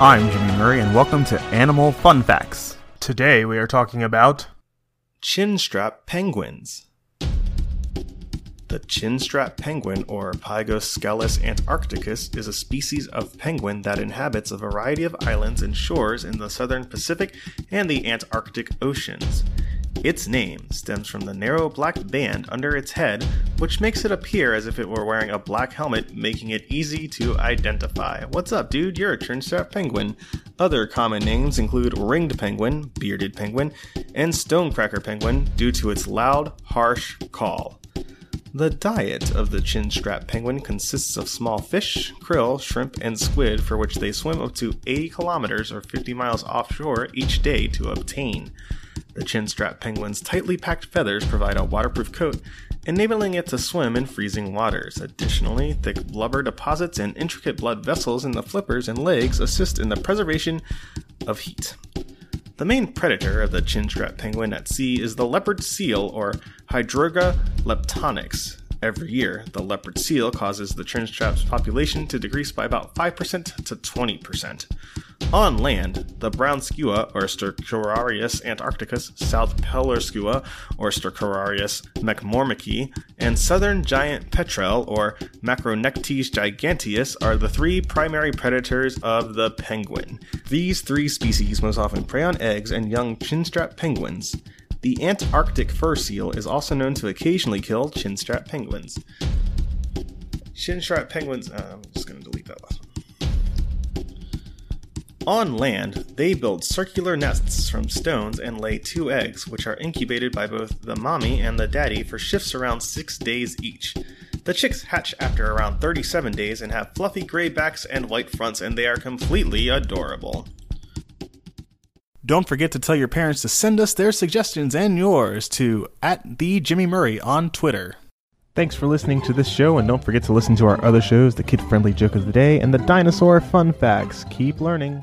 I'm Jimmy Murray, and welcome to Animal Fun Facts. Today we are talking about chinstrap penguins. The chinstrap penguin, or Pygoscelis antarcticus, is a species of penguin that inhabits a variety of islands and shores in the southern Pacific and the Antarctic Oceans. Its name stems from the narrow black band under its head, which makes it appear as if it were wearing a black helmet, making it easy to identify. What's up, dude? You're a chinstrap penguin. Other common names include ringed penguin, bearded penguin, and stonecracker penguin due to its loud, harsh call. The diet of the chinstrap penguin consists of small fish, krill, shrimp, and squid, for which they swim up to 80 kilometers or 50 miles offshore each day to obtain. The chinstrap penguin's tightly packed feathers provide a waterproof coat, enabling it to swim in freezing waters. Additionally, thick blubber deposits and intricate blood vessels in the flippers and legs assist in the preservation of heat. The main predator of the chinstrap penguin at sea is the leopard seal, or Hydrurga leptonyx. Every year, the leopard seal causes the chinstrap's population to decrease by about 5% to 20%. On land, the brown skua or Stercorarius antarcticus, south polar skua or Stercorarius maccormicki, and southern giant petrel or Macronectes giganteus are the three primary predators of the penguin. These three species most often prey on eggs and young chinstrap penguins. The Antarctic fur seal is also known to occasionally kill chinstrap penguins. Chinstrap penguins, uh, On land, they build circular nests from stones and lay two eggs, which are incubated by both the mommy and the daddy for shifts around six days each. The chicks hatch after around 37 days and have fluffy gray backs and white fronts, and they are completely adorable. Don't forget to tell your parents to send us their suggestions and yours to at the Jimmy Murray on Twitter. Thanks for listening to this show, and don't forget to listen to our other shows, the Kid Friendly Joke of the Day and the Dinosaur Fun Facts. Keep learning.